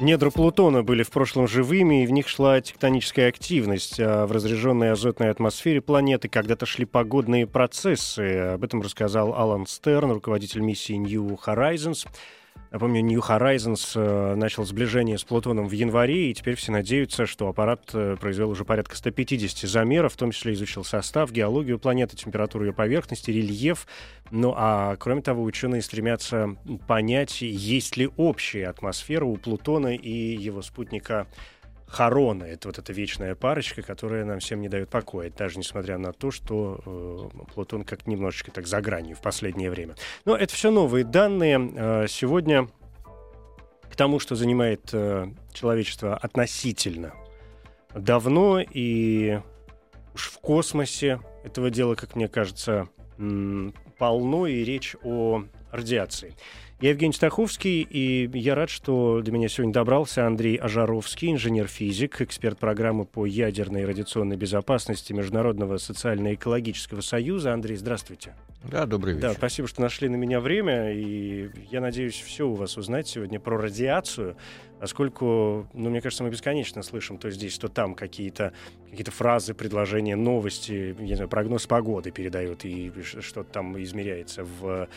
Недра Плутона были в прошлом живыми, и в них шла тектоническая активность. А в разряженной азотной атмосфере планеты когда-то шли погодные процессы. Об этом рассказал Алан Стерн, руководитель миссии New Horizons. Напомню, New Horizons э, начал сближение с Плутоном в январе, и теперь все надеются, что аппарат э, произвел уже порядка 150 замеров, в том числе изучил состав, геологию планеты, температуру ее поверхности, рельеф. Ну а кроме того, ученые стремятся понять, есть ли общая атмосфера у Плутона и его спутника Харона. Это вот эта вечная парочка, которая нам всем не дает покоя, даже несмотря на то, что э, Плутон как немножечко так за гранью в последнее время. Но это все новые данные. Э, сегодня к тому, что занимает э, человечество относительно давно и уж в космосе этого дела, как мне кажется, полно, и речь о радиации. Я Евгений Стаховский, и я рад, что до меня сегодня добрался Андрей Ажаровский, инженер-физик, эксперт программы по ядерной и радиационной безопасности Международного социально-экологического союза. Андрей, здравствуйте. Да, добрый вечер. Да, спасибо, что нашли на меня время, и я надеюсь все у вас узнать сегодня про радиацию, поскольку, ну, мне кажется, мы бесконечно слышим то здесь, то там какие-то какие фразы, предложения, новости, я не знаю, прогноз погоды передают, и что-то там измеряется в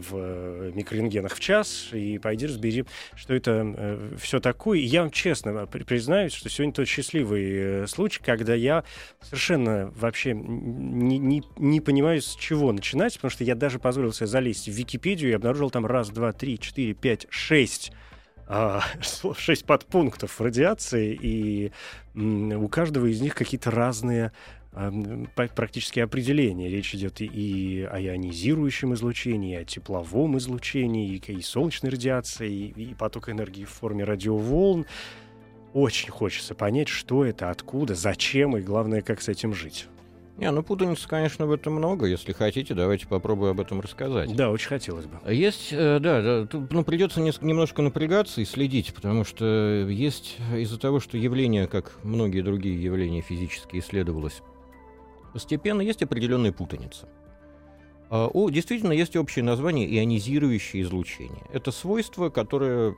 в микрорентгенах в час, и пойди разбери, что это э, все такое. И я вам честно признаюсь, что сегодня тот счастливый э, случай, когда я совершенно вообще не, не, не понимаю, с чего начинать, потому что я даже позволил себе залезть в Википедию и обнаружил там раз, два, три, четыре, пять, шесть а, шесть подпунктов радиации, и у каждого из них какие-то разные практически определение. Речь идет и о ионизирующем излучении, и о тепловом излучении, и, солнечной радиации, и, поток энергии в форме радиоволн. Очень хочется понять, что это, откуда, зачем и, главное, как с этим жить. Не, ну путаницы, конечно, в этом много. Если хотите, давайте попробую об этом рассказать. Да, очень хотелось бы. Есть, э, да, да тут, ну, придется немножко напрягаться и следить, потому что есть из-за того, что явление, как многие другие явления физически исследовалось постепенно есть определенная путаница. А, о, действительно, есть общее название ионизирующее излучение. Это свойство, которое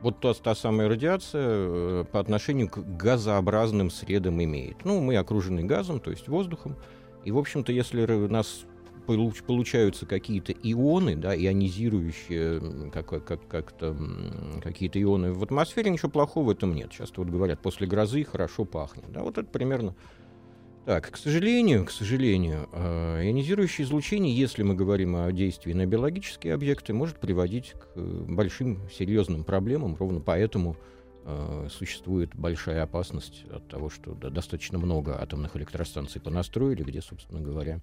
вот та, та самая радиация э, по отношению к газообразным средам имеет. Ну, мы окружены газом, то есть воздухом. И, в общем-то, если у нас получаются какие-то ионы, да, ионизирующие как, как, как-то, какие-то ионы в атмосфере, ничего плохого в этом нет. Часто вот говорят, после грозы хорошо пахнет. Да, вот это примерно так, к сожалению, к сожалению, э, ионизирующее излучение, если мы говорим о действии на биологические объекты, может приводить к э, большим серьезным проблемам. Ровно поэтому э, существует большая опасность от того, что достаточно много атомных электростанций понастроили, где, собственно говоря,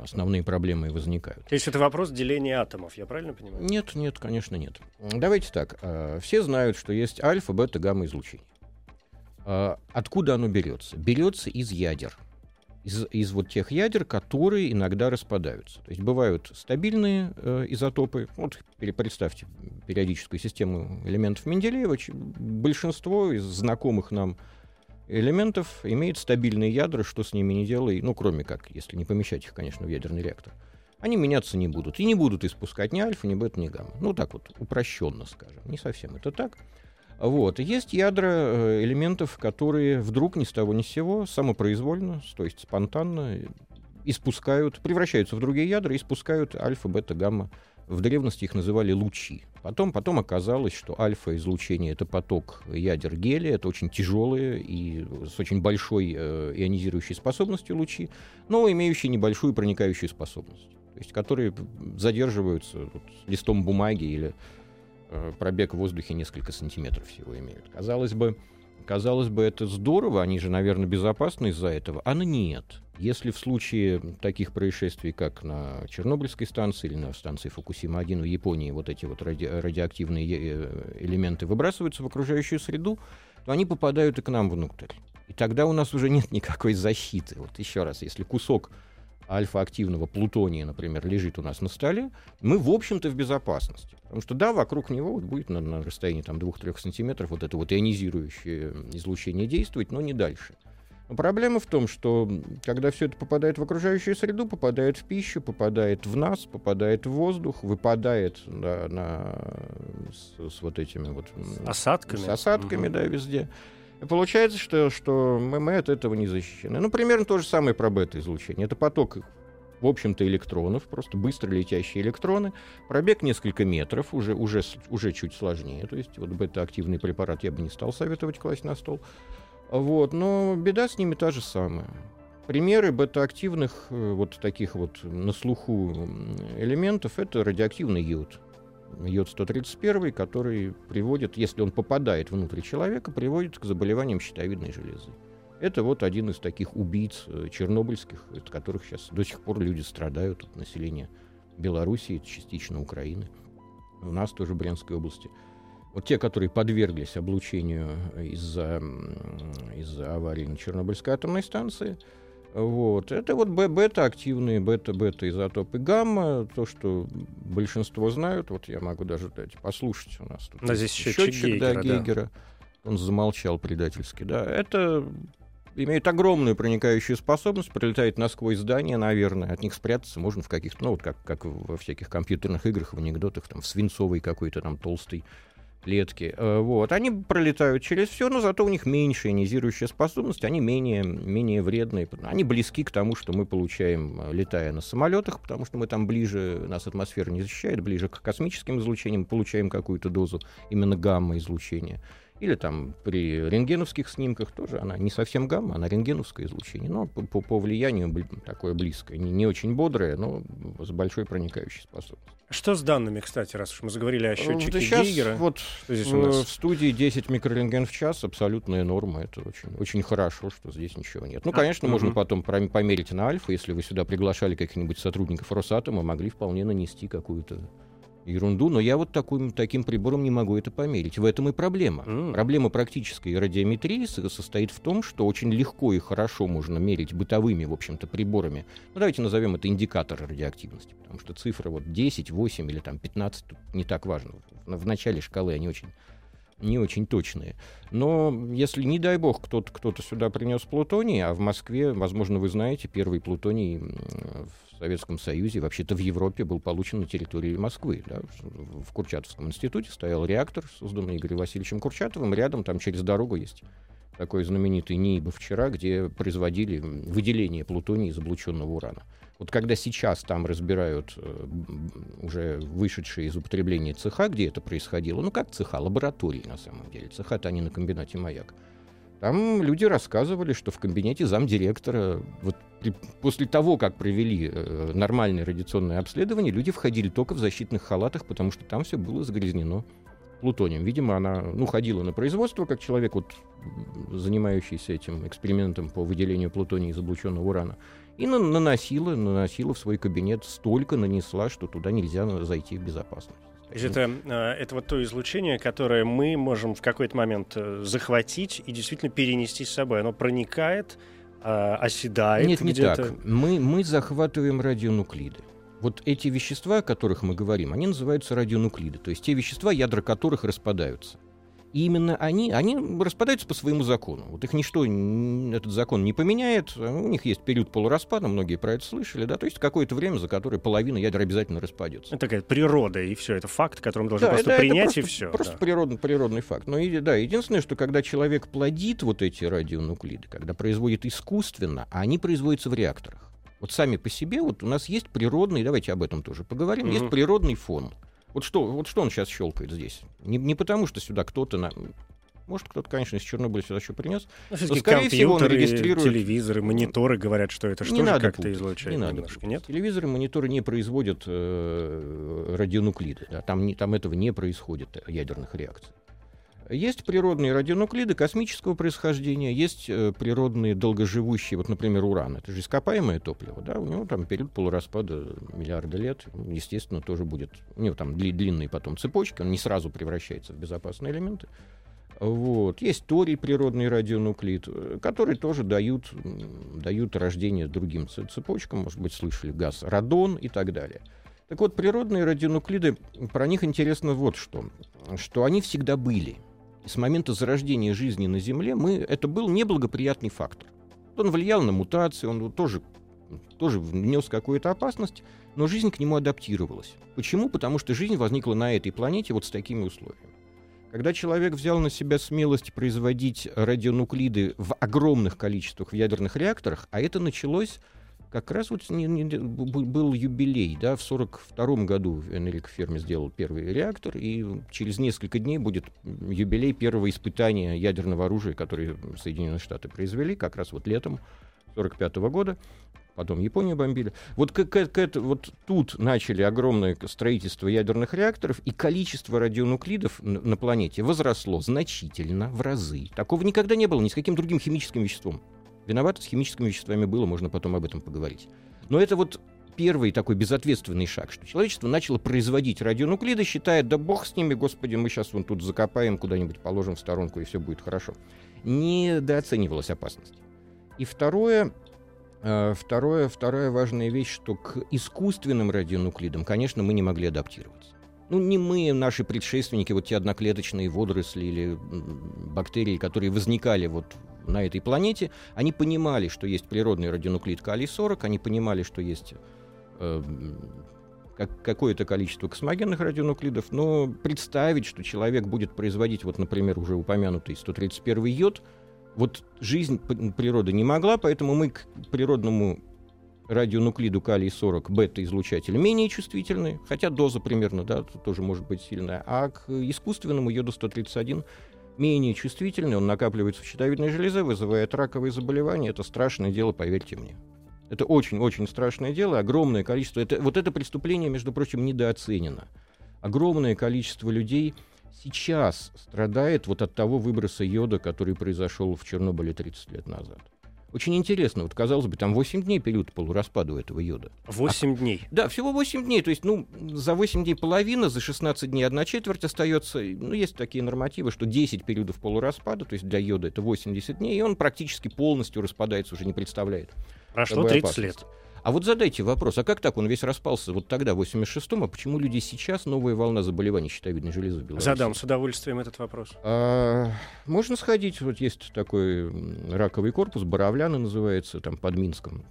основные проблемы возникают. То есть это вопрос деления атомов, я правильно понимаю? Нет, нет, конечно, нет. Давайте так. Все знают, что есть альфа, бета, гамма излучение. А, откуда оно берется? Берется из ядер. Из, из вот тех ядер, которые иногда распадаются. То есть бывают стабильные э, изотопы. Вот представьте периодическую систему элементов Менделеева. Большинство из знакомых нам элементов имеет стабильные ядра, что с ними не делай, ну, кроме как, если не помещать их, конечно, в ядерный реактор. Они меняться не будут. И не будут испускать ни альфа, ни бета, ни гамма. Ну, так вот, упрощенно скажем. Не совсем это так. Вот. Есть ядра э, элементов, которые вдруг ни с того ни с сего, самопроизвольно, то есть спонтанно, испускают, превращаются в другие ядра и испускают альфа, бета, гамма. В древности их называли лучи. Потом, потом оказалось, что альфа-излучение — это поток ядер гелия, это очень тяжелые и с очень большой э, ионизирующей способностью лучи, но имеющие небольшую проникающую способность, то есть которые задерживаются вот, листом бумаги или Э, пробег в воздухе несколько сантиметров всего имеют. Казалось бы, казалось бы, это здорово, они же, наверное, безопасны из-за этого. А нет. Если в случае таких происшествий, как на Чернобыльской станции или на станции Фукусима-1 в Японии, вот эти вот ради радиоактивные э, элементы выбрасываются в окружающую среду, то они попадают и к нам внутрь. И тогда у нас уже нет никакой защиты. Вот еще раз, если кусок альфа-активного плутония, например, лежит у нас на столе, мы, в общем-то, в безопасности. Потому что, да, вокруг него вот будет на, на расстоянии там, 2-3 сантиметров вот это вот ионизирующее излучение действовать, но не дальше. Но проблема в том, что когда все это попадает в окружающую среду, попадает в пищу, попадает в нас, попадает в воздух, выпадает на, на, с, с вот этими вот... Осадками. С осадками, угу. да, везде. Получается, что, что мы от этого не защищены. Ну, примерно то же самое про бета-излучение. Это поток в общем-то, электронов, просто быстро летящие электроны. Пробег несколько метров, уже, уже, уже чуть сложнее. То есть вот бета-активный препарат я бы не стал советовать класть на стол. Вот, но беда с ними та же самая. Примеры бета-активных, э, вот таких вот на слуху элементов, это радиоактивный йод. Йод-131, который приводит, если он попадает внутрь человека, приводит к заболеваниям щитовидной железы. Это вот один из таких убийц э, чернобыльских, от которых сейчас до сих пор люди страдают, от населения Белоруссии, частично Украины, у нас тоже Брянской области – вот те, которые подверглись облучению из-за из аварии на Чернобыльской атомной станции, вот. Это вот бета-активные, бета-бета-изотопы гамма, то, что большинство знают, вот я могу даже дать послушать у нас. Тут Но здесь счетчик, счетчик Гейгера, да, Гейгера. Да. Он замолчал предательски, да. Это имеет огромную проникающую способность, пролетает насквозь здание, наверное, от них спрятаться можно в каких-то, ну вот как, как во всяких компьютерных играх, в анекдотах, там, в свинцовой какой-то там толстой клетки. Э, вот. Они пролетают через все, но зато у них меньше ионизирующая способность, они менее, менее вредные. Они близки к тому, что мы получаем, э, летая на самолетах, потому что мы там ближе, нас атмосфера не защищает, ближе к космическим излучениям, получаем какую-то дозу именно гамма-излучения. Или там при рентгеновских снимках тоже она не совсем гамма, она рентгеновское излучение, но по, по, по влиянию такое близкое. Не, не очень бодрое, но с большой проникающей способностью. Что с данными, кстати, раз уж мы заговорили о счетчике сейчас Гейгера? Вот здесь у нас? в студии 10 микрорентген в час, абсолютная норма. Это очень, очень хорошо, что здесь ничего нет. Ну, а, конечно, а, можно угу. потом померить на альфа. Если вы сюда приглашали каких-нибудь сотрудников Росатома, могли вполне нанести какую-то ерунду, но я вот таким, таким прибором не могу это померить. В этом и проблема. Mm. Проблема практической радиометрии состоит в том, что очень легко и хорошо можно мерить бытовыми, в общем-то, приборами. Ну, давайте назовем это индикатор радиоактивности, потому что цифра вот 10, 8 или там 15 тут не так важно. В, в начале шкалы они очень не очень точные. Но если, не дай бог, кто-то кто сюда принес плутоний, а в Москве, возможно, вы знаете, первый плутоний в Советском Союзе, вообще-то в Европе был получен на территории Москвы. Да? В Курчатовском институте стоял реактор, созданный Игорем Васильевичем Курчатовым. Рядом, там через дорогу есть такой знаменитый НИИБ вчера, где производили выделение плутония из облученного урана. Вот когда сейчас там разбирают э, уже вышедшие из употребления цеха, где это происходило, ну как цеха, лаборатории на самом деле, цеха-то они на комбинате «Маяк», там люди рассказывали, что в кабинете замдиректора, вот при, после того, как провели э, нормальное радиационное обследование, люди входили только в защитных халатах, потому что там все было загрязнено плутонием. Видимо, она ну, ходила на производство, как человек, вот, занимающийся этим экспериментом по выделению плутония из облученного урана, и наносила, наносила в свой кабинет, столько нанесла, что туда нельзя зайти в безопасность. Это, э, это вот то излучение, которое мы можем в какой-то момент э, захватить и действительно перенести с собой. Оно проникает, э, оседает Нет, не так. Мы, мы захватываем радионуклиды. Вот эти вещества, о которых мы говорим, они называются радионуклиды, то есть те вещества, ядра которых распадаются. И именно они, они распадаются по своему закону. Вот их ничто, этот закон не поменяет. У них есть период полураспада, многие про это слышали, да, то есть какое-то время, за которое половина ядер обязательно распадется. Это такая природа, и все, это факт, который мы должны да, просто это, принять, просто, и все. Просто да. природный, природный факт. Но и, да, единственное, что когда человек плодит вот эти радионуклиды, когда производит искусственно, а они производятся в реакторах. Вот сами по себе, вот у нас есть природный, давайте об этом тоже поговорим, mm-hmm. есть природный фон. Вот что, вот что он сейчас щелкает здесь? Не, не потому, что сюда кто-то на... Может, кто-то, конечно, из Чернобыля сюда еще принес. Ну, но, скорее всего, он регистрирует... телевизоры, мониторы говорят, что это что не же как-то излучает не надо немножко, нет? Телевизоры, мониторы не производят э, радионуклиды. Да? Там, не, там этого не происходит, э, ядерных реакций. Есть природные радионуклиды космического происхождения, есть э, природные долгоживущие, вот, например, уран. Это же ископаемое топливо, да, у него там период полураспада миллиарда лет, естественно, тоже будет, у него там дли, длинные потом цепочки, он не сразу превращается в безопасные элементы. Вот. Есть торий, природный радионуклид, которые тоже дают, дают рождение другим цепочкам, может быть, слышали газ радон и так далее. Так вот, природные радионуклиды, про них интересно вот что, что они всегда были. С момента зарождения жизни на Земле мы, это был неблагоприятный фактор. Он влиял на мутации, он тоже, тоже внес какую-то опасность, но жизнь к нему адаптировалась. Почему? Потому что жизнь возникла на этой планете вот с такими условиями. Когда человек взял на себя смелость производить радионуклиды в огромных количествах в ядерных реакторах, а это началось как раз вот не, не, был юбилей, да, в 42 году Энрик Ферми сделал первый реактор, и через несколько дней будет юбилей первого испытания ядерного оружия, которое Соединенные Штаты произвели, как раз вот летом 45 года потом Японию бомбили. Вот, как, как, вот тут начали огромное строительство ядерных реакторов, и количество радионуклидов на планете возросло значительно, в разы. Такого никогда не было ни с каким другим химическим веществом. Виновато с химическими веществами было, можно потом об этом поговорить. Но это вот первый такой безответственный шаг, что человечество начало производить радионуклиды, считая, да бог с ними, господи, мы сейчас вон тут закопаем, куда-нибудь положим в сторонку, и все будет хорошо. Недооценивалась опасность. И второе, Э, второе, вторая важная вещь, что к искусственным радионуклидам, конечно, мы не могли адаптироваться. Ну, не мы, наши предшественники, вот те одноклеточные водоросли или бактерии, которые возникали вот на этой планете, они понимали, что есть природный радионуклид калий-40, они понимали, что есть э, как, какое-то количество космогенных радионуклидов, но представить, что человек будет производить, вот, например, уже упомянутый 131 йод, вот жизнь природы не могла, поэтому мы к природному радионуклиду калий-40 бета-излучателя менее чувствительны, хотя доза примерно, да, тоже может быть сильная, а к искусственному йоду-131 менее чувствительный, он накапливается в щитовидной железе, вызывает раковые заболевания. Это страшное дело, поверьте мне. Это очень-очень страшное дело, огромное количество. Это, вот это преступление, между прочим, недооценено. Огромное количество людей сейчас страдает вот от того выброса йода, который произошел в Чернобыле 30 лет назад. Очень интересно, вот казалось бы, там 8 дней период полураспада у этого йода. 8 а, дней? Да, всего 8 дней. То есть, ну, за 8 дней половина, за 16 дней одна четверть остается. Ну, есть такие нормативы, что 10 периодов полураспада, то есть для йода это 80 дней, и он практически полностью распадается, уже не представляет. Прошло 30 опасности. лет. А вот задайте вопрос, а как так он весь распался вот тогда, в 86-м, а почему люди сейчас новая волна заболеваний щитовидной железы в Беларуси? Задам с удовольствием этот вопрос. А, можно сходить, вот есть такой раковый корпус, Боровляна называется, там под Минском.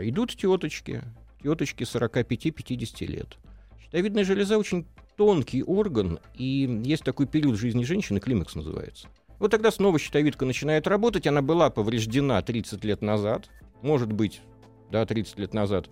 Идут теточки, теточки 45-50 лет. Щитовидная железа очень тонкий орган, и есть такой период жизни женщины, климакс называется. Вот тогда снова щитовидка начинает работать, она была повреждена 30 лет назад, может быть, да, 30 лет назад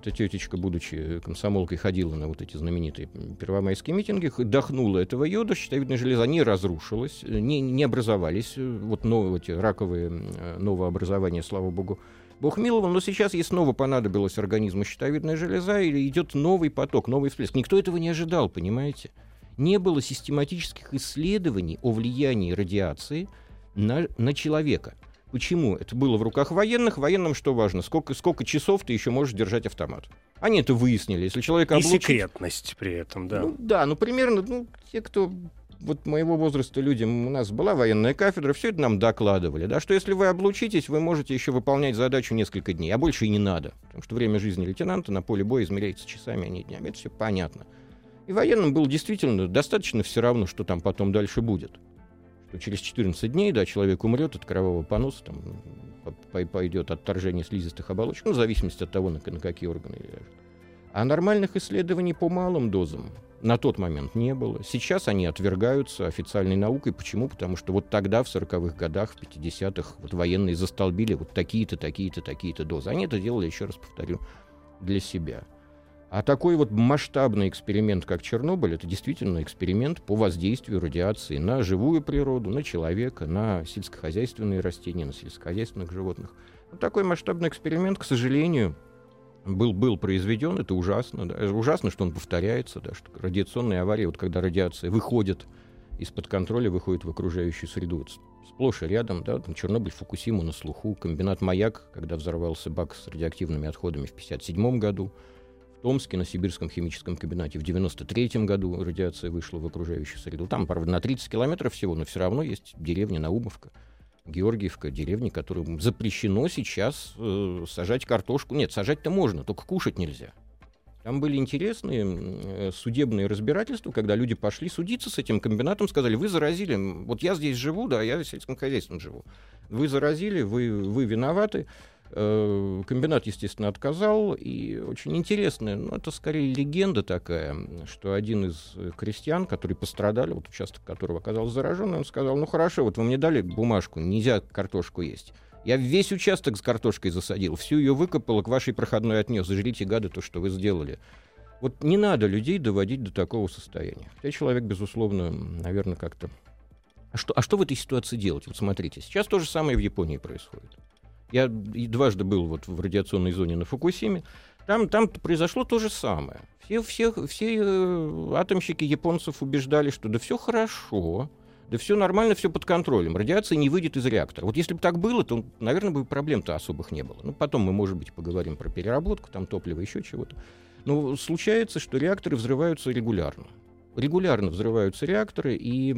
эта тетечка, будучи комсомолкой, ходила на вот эти знаменитые первомайские митинги, дохнула этого йода, щитовидная железа не разрушилась, не, не образовались вот новые эти раковые новообразования, слава богу, Бог миловал, но сейчас ей снова понадобилась организму щитовидная железа, и идет новый поток, новый всплеск. Никто этого не ожидал, понимаете? Не было систематических исследований о влиянии радиации на, на человека. Почему? Это было в руках военных. Военным что важно? Сколько, сколько часов ты еще можешь держать автомат? Они это выяснили. Если человека облучить... И секретность при этом, да. Ну, да, ну примерно, ну, те, кто вот моего возраста людям, у нас была военная кафедра, все это нам докладывали, да, что если вы облучитесь, вы можете еще выполнять задачу несколько дней, а больше и не надо, потому что время жизни лейтенанта на поле боя измеряется часами, а не днями, это все понятно. И военным было действительно достаточно все равно, что там потом дальше будет что через 14 дней, да, человек умрет от кровавого поноса, там, пойдет отторжение слизистых оболочек, ну, в зависимости от того, на, на какие органы ляжет. А нормальных исследований по малым дозам на тот момент не было. Сейчас они отвергаются официальной наукой. Почему? Потому что вот тогда, в 40-х годах, в 50-х, вот военные застолбили вот такие-то, такие-то, такие-то дозы. Они это делали, еще раз повторю, для себя. А такой вот масштабный эксперимент, как Чернобыль, это действительно эксперимент по воздействию радиации на живую природу, на человека, на сельскохозяйственные растения, на сельскохозяйственных животных. Вот такой масштабный эксперимент, к сожалению, был, был произведен, это ужасно. Да. Ужасно, что он повторяется, да, что радиационные аварии, вот когда радиация выходит из-под контроля, выходит в окружающую среду, вот сплошь и рядом, да, там Чернобыль, Фукусима на слуху, комбинат «Маяк», когда взорвался бак с радиоактивными отходами в 1957 году, Томске на Сибирском химическом комбинате в 93 году радиация вышла в окружающую среду. Там, правда, на 30 километров всего, но все равно есть деревня Наумовка, Георгиевка, деревни, которым запрещено сейчас э, сажать картошку. Нет, сажать-то можно, только кушать нельзя. Там были интересные э, судебные разбирательства, когда люди пошли судиться с этим комбинатом, сказали, вы заразили, вот я здесь живу, да, я в сельском хозяйстве живу, вы заразили, вы, вы виноваты, комбинат, естественно, отказал. И очень интересная, ну, это скорее легенда такая, что один из крестьян, которые пострадали, вот участок которого оказался заражен, он сказал, ну хорошо, вот вы мне дали бумажку, нельзя картошку есть. Я весь участок с картошкой засадил, всю ее выкопал, к вашей проходной отнес. Жрите, гады, то, что вы сделали. Вот не надо людей доводить до такого состояния. Хотя человек, безусловно, наверное, как-то... А что, а что в этой ситуации делать? Вот смотрите, сейчас то же самое в Японии происходит. Я дважды был вот в радиационной зоне на Фукусиме. Там, там произошло то же самое. Все, все, все э, атомщики японцев убеждали, что да все хорошо, да все нормально, все под контролем. Радиация не выйдет из реактора. Вот если бы так было, то, наверное, бы проблем-то особых не было. Ну, потом мы, может быть, поговорим про переработку, там топлива, еще чего-то. Но случается, что реакторы взрываются регулярно регулярно взрываются реакторы, и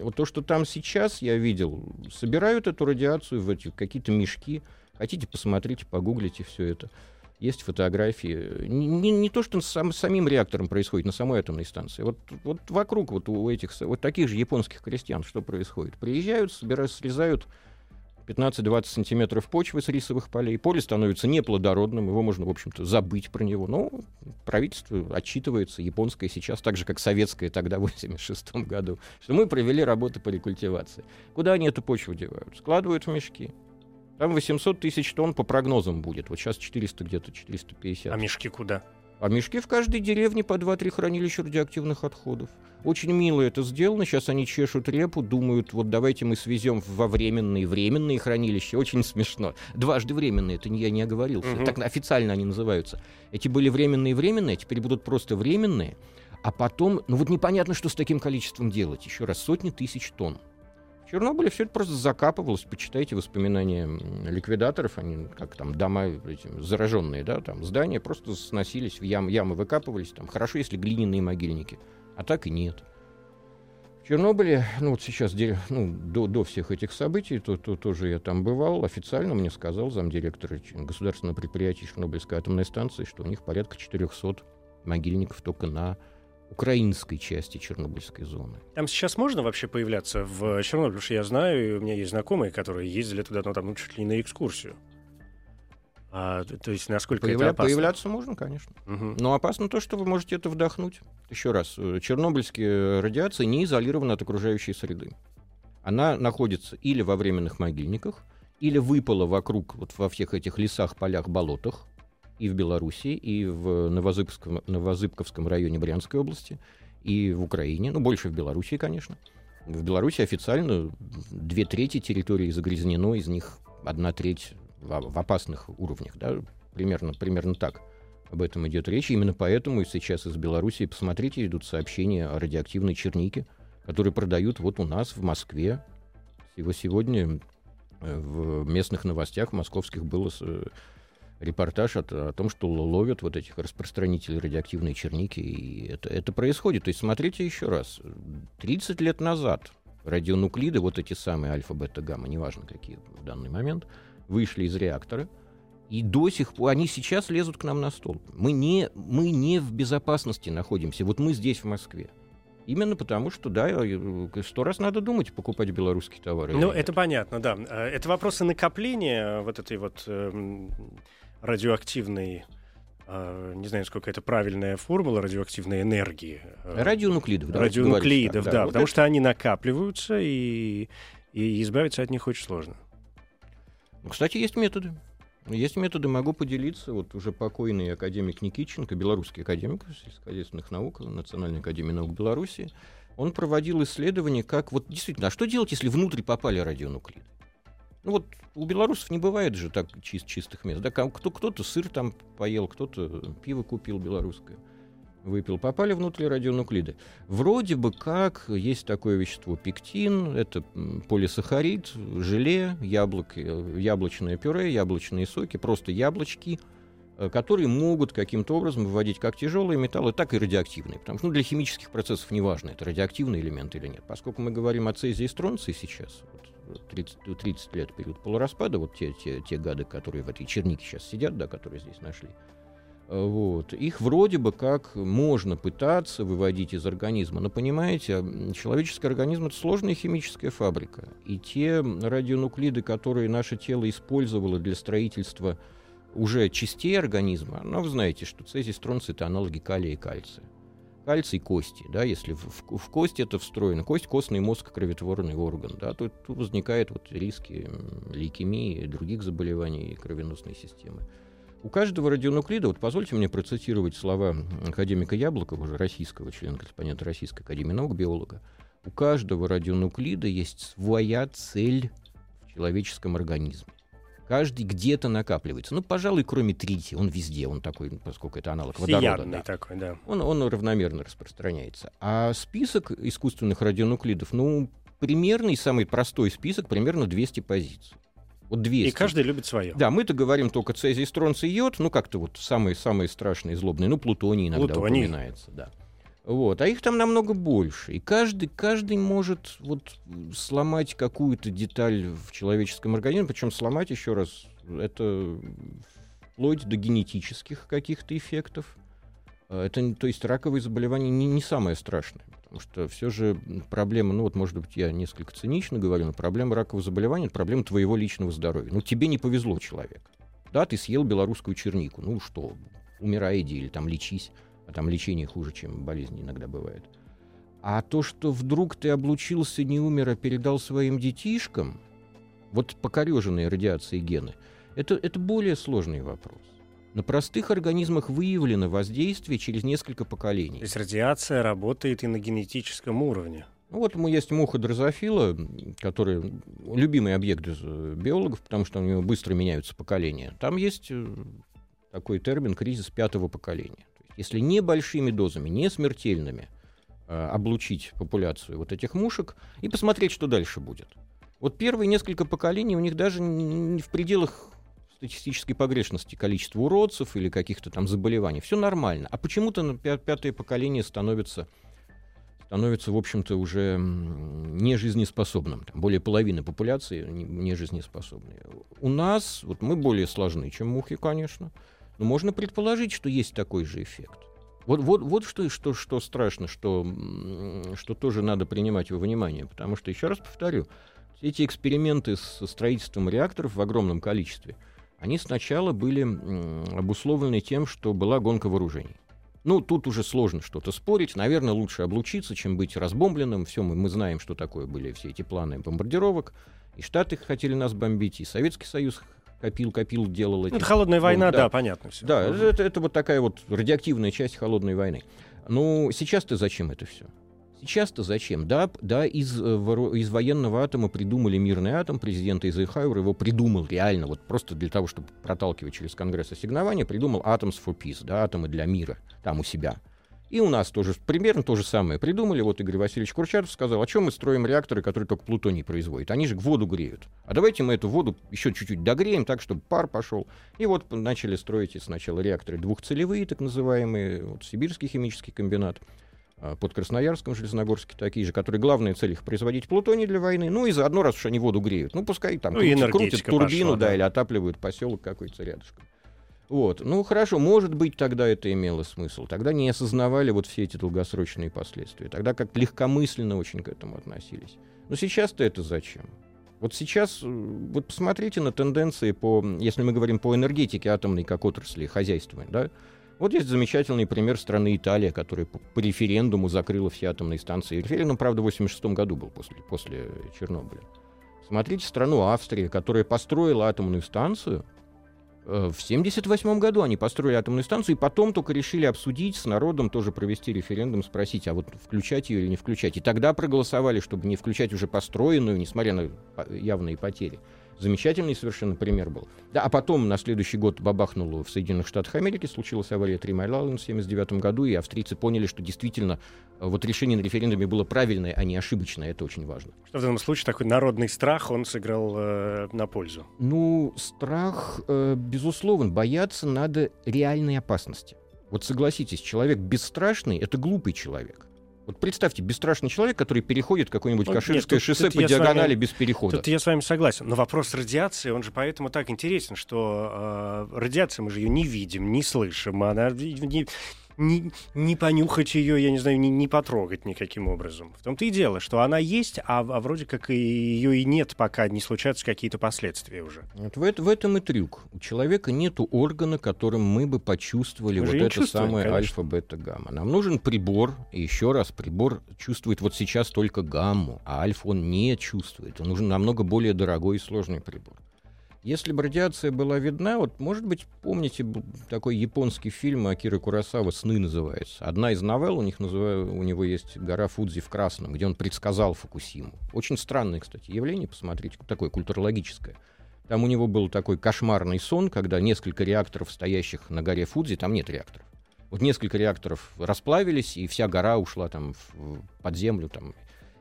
вот то, что там сейчас я видел, собирают эту радиацию в эти какие-то мешки. Хотите, посмотрите, погуглите все это. Есть фотографии. Не, не, не то, что сам, самим реактором происходит, на самой атомной станции. Вот, вот вокруг вот у этих вот таких же японских крестьян что происходит? Приезжают, собирают, срезают 15-20 сантиметров почвы с рисовых полей. Поле становится неплодородным, его можно, в общем-то, забыть про него. Но правительство отчитывается, японское сейчас, так же, как советское тогда, в 86 году, что мы провели работы по рекультивации. Куда они эту почву девают? Складывают в мешки. Там 800 тысяч тонн по прогнозам будет. Вот сейчас 400 где-то, 450. А мешки куда? А мешки в каждой деревне по 2-3 хранилища радиоактивных отходов. Очень мило это сделано. Сейчас они чешут репу, думают, вот давайте мы свезем во временные, временные хранилища. Очень смешно. Дважды временные, это я не оговорился. Угу. Так официально они называются. Эти были временные временные, а теперь будут просто временные. А потом, ну вот непонятно, что с таким количеством делать. Еще раз, сотни тысяч тонн. В Чернобыле все это просто закапывалось. Почитайте воспоминания ликвидаторов, они как там дома эти, зараженные, да, там здания просто сносились в ям, ямы выкапывались. Там хорошо, если глиняные могильники а так и нет. В Чернобыле, ну вот сейчас, ну, до, до всех этих событий, то, то тоже я там бывал, официально мне сказал замдиректора государственного предприятия Чернобыльской атомной станции, что у них порядка 400 могильников только на украинской части Чернобыльской зоны. Там сейчас можно вообще появляться в Чернобыле? Потому что я знаю, у меня есть знакомые, которые ездили туда, ну, там, ну, чуть ли не на экскурсию. А, то есть насколько Появля... это опасно? Появляться можно, конечно. Угу. Но опасно то, что вы можете это вдохнуть. Еще раз, э, чернобыльская радиация не изолирована от окружающей среды. Она находится или во временных могильниках, или выпала вокруг, вот во всех этих лесах, полях, болотах, и в Беларуси, и в Новозыбковском, Новозыбковском районе Брянской области, и в Украине, ну, больше в Беларуси, конечно. В Беларуси официально две трети территории загрязнено, из них одна треть в, в опасных уровнях, да, примерно, примерно так об этом идет речь. Именно поэтому сейчас из Беларуси, посмотрите, идут сообщения о радиоактивной чернике, которые продают вот у нас в Москве. Его сегодня э, в местных новостях московских был э, репортаж о, о том, что ловят вот этих распространителей радиоактивной черники, и это, это происходит. То есть смотрите еще раз. 30 лет назад радионуклиды, вот эти самые альфа, бета, гамма, неважно какие в данный момент, вышли из реактора, и до сих пор они сейчас лезут к нам на стол. Мы не, мы не в безопасности находимся. Вот мы здесь, в Москве. Именно потому, что, да, э, сто раз надо думать, покупать белорусские товары. Ну, это понятно, да. Э, это вопросы накопления вот этой вот э, радиоактивной Uh, не знаю, сколько это правильная формула радиоактивной энергии. Радионуклидов, да. Радионуклидов, да, да, да, потому вот что это... они накапливаются, и, и избавиться от них очень сложно. Ну, кстати, есть методы. Есть методы, могу поделиться. Вот уже покойный академик Никиченко, белорусский академик сельскохозяйственных наук, Национальной академии наук Беларуси, он проводил исследования, как вот действительно, а что делать, если внутрь попали радионуклиды? Ну вот у белорусов не бывает же так чист, чистых мест. Да, кто, кто-то сыр там поел, кто-то пиво купил белорусское выпил, попали внутрь радионуклиды. Вроде бы как есть такое вещество пектин, это полисахарид, желе, яблок, яблочное пюре, яблочные соки, просто яблочки э, которые могут каким-то образом выводить как тяжелые металлы, так и радиоактивные. Потому что ну, для химических процессов не важно, это радиоактивный элемент или нет. Поскольку мы говорим о цезии и стронции сейчас, вот 30, 30 лет период полураспада, вот те, те, те гады, которые в этой чернике сейчас сидят, да, которые здесь нашли, э, вот. Их вроде бы как можно пытаться выводить из организма. Но понимаете, человеческий организм — это сложная химическая фабрика. И те радионуклиды, которые наше тело использовало для строительства уже частей организма, ну, вы знаете, что цезий, стронций — это аналоги калия и кальция. Кальций — кости, да, если в, в, в кость это встроено, кость — костный мозг, кроветворный орган, да, то тут возникают вот риски лейкемии и других заболеваний кровеносной системы. У каждого радионуклида, вот позвольте мне процитировать слова академика Яблокова, уже российского члена-корреспондента Российской Академии Наук, биолога, у каждого радионуклида есть своя цель в человеческом организме. Каждый где-то накапливается. Ну, пожалуй, кроме трития, он везде, он такой, поскольку это аналог водорода. Да. такой, да. Он, он равномерно распространяется. А список искусственных радионуклидов, ну, примерный, самый простой список, примерно 200 позиций. Вот 200. И каждый любит свое. Да, мы-то говорим только цезий, стронций, йод, ну, как-то вот самые-самые страшные, злобные. Ну, плутоний иногда Плутоний. упоминается, да. Вот. А их там намного больше. И каждый, каждый может вот сломать какую-то деталь в человеческом организме, причем сломать, еще раз, это вплоть до генетических каких-то эффектов. А, Это, то есть раковые заболевания не, не самое страшное. Потому что все же проблема, ну вот, может быть, я несколько цинично говорю, но проблема ракового заболевания — это проблема твоего личного здоровья. Ну, тебе не повезло, человек. Да, ты съел белорусскую чернику. Ну что, умирай, иди или там лечись. А там лечение хуже, чем болезни иногда бывает. А то, что вдруг ты облучился, не умер, а передал своим детишкам, вот покореженные радиацией гены, это, это более сложный вопрос. На простых организмах выявлено воздействие через несколько поколений. То есть радиация работает и на генетическом уровне. Ну, вот ему есть муха дрозофила, который любимый объект э, биологов, потому что у него быстро меняются поколения. Там есть э, такой термин кризис пятого поколения. Если небольшими дозами, не смертельными, э, облучить популяцию вот этих мушек и посмотреть, что дальше будет. Вот первые несколько поколений у них даже не в пределах статистической погрешности количества уродцев или каких-то там заболеваний. Все нормально. А почему-то на пятое поколение становится, становится в общем-то, уже нежизнеспособным. Там более половины популяции нежизнеспособны. У нас, вот мы более сложны, чем мухи, конечно, но можно предположить, что есть такой же эффект. Вот, вот, вот что, что, что страшно, что, что тоже надо принимать во внимание. Потому что, еще раз повторю, эти эксперименты с строительством реакторов в огромном количестве, они сначала были обусловлены тем, что была гонка вооружений. Ну, тут уже сложно что-то спорить. Наверное, лучше облучиться, чем быть разбомбленным. Все, мы, мы знаем, что такое были все эти планы бомбардировок. И Штаты хотели нас бомбить, и Советский Союз копил, копил, делал эти... Это холодная война, да, да понятно. Все. Да, это, это, это вот такая вот радиоактивная часть холодной войны. Ну, сейчас-то зачем это все? Сейчас-то зачем? Да, да из, э, из военного атома придумали мирный атом, президент Эйзенхауэр его придумал реально, вот просто для того, чтобы проталкивать через Конгресс ассигнования, придумал Atoms for Peace, да, атомы для мира, там у себя. И у нас тоже примерно то же самое придумали. Вот Игорь Васильевич Курчатов сказал, о чем мы строим реакторы, которые только плутоний производят. Они же воду греют. А давайте мы эту воду еще чуть-чуть догреем так, чтобы пар пошел. И вот начали строить сначала реакторы двухцелевые, так называемые, вот Сибирский химический комбинат, а, под Красноярском, Железногорске такие же, которые главная цель их производить плутоний для войны, ну и заодно, раз уж они воду греют, ну пускай там ну, крутят, крутят турбину, пошла, да, да, или отапливают поселок какой-то рядышком. Вот. Ну, хорошо, может быть, тогда это имело смысл. Тогда не осознавали вот все эти долгосрочные последствия. Тогда как легкомысленно очень к этому относились. Но сейчас-то это зачем? Вот сейчас, вот посмотрите на тенденции по, если мы говорим по энергетике атомной как отрасли хозяйства, да, вот есть замечательный пример страны Италия, которая по, референдуму закрыла все атомные станции. Референдум, правда, в 86 году был после, после Чернобыля. Смотрите страну Австрия, которая построила атомную станцию, Э, в 1978 году они построили атомную станцию, и потом только решили обсудить с народом, тоже провести референдум, спросить, а вот включать ее или не включать. И тогда проголосовали, чтобы не включать уже построенную, несмотря на явные потери. Замечательный совершенно пример был. Да, а потом на следующий год бабахнуло в Соединенных Штатах Америки, случилась авария Три Mile Island в 1979 году, и австрийцы поняли, что действительно э, вот решение на референдуме было правильное, а не ошибочное. Это очень важно. Что в данном случае такой народный страх, он сыграл э, на пользу? Ну, страх, э, безусловно, бояться надо реальной опасности. Вот согласитесь, человек бесстрашный — это глупый человек. Вот представьте, бесстрашный человек, который переходит какое-нибудь Ну, Каширское нет, тут- шоссе тут по с вами- диагонали без перехода. Тут я с вами согласен. Но вопрос радиации, он же поэтому так интересен, что э, радиация, мы же ее не видим, не слышим, она не, не, не понюхать ее, я не знаю, не, не потрогать никаким образом. В том-то и дело, что она есть, а, а вроде как и ее и нет, пока не случаются какие-то последствия уже. Вот в, это- в этом и трюк. У человека нет органа, которым мы бы почувствовали Мы вот это самое конечно. альфа, бета, гамма. Нам нужен прибор, и еще раз, прибор чувствует вот сейчас только гамму, а альфа он не чувствует. Он нужен намного более дорогой и сложный прибор. Если бы радиация была видна, вот, может быть, помните такой японский фильм Акиры Курасава «Сны» называется. Одна из новелл у, них называ- у него есть «Гора Фудзи в красном», где он предсказал Фукусиму. Очень странное, кстати, явление, посмотрите, такое культурологическое. Там у него был такой кошмарный сон, когда несколько реакторов, стоящих на горе Фудзи, там нет реакторов. Вот несколько реакторов расплавились, и вся гора ушла там в- под землю. Там.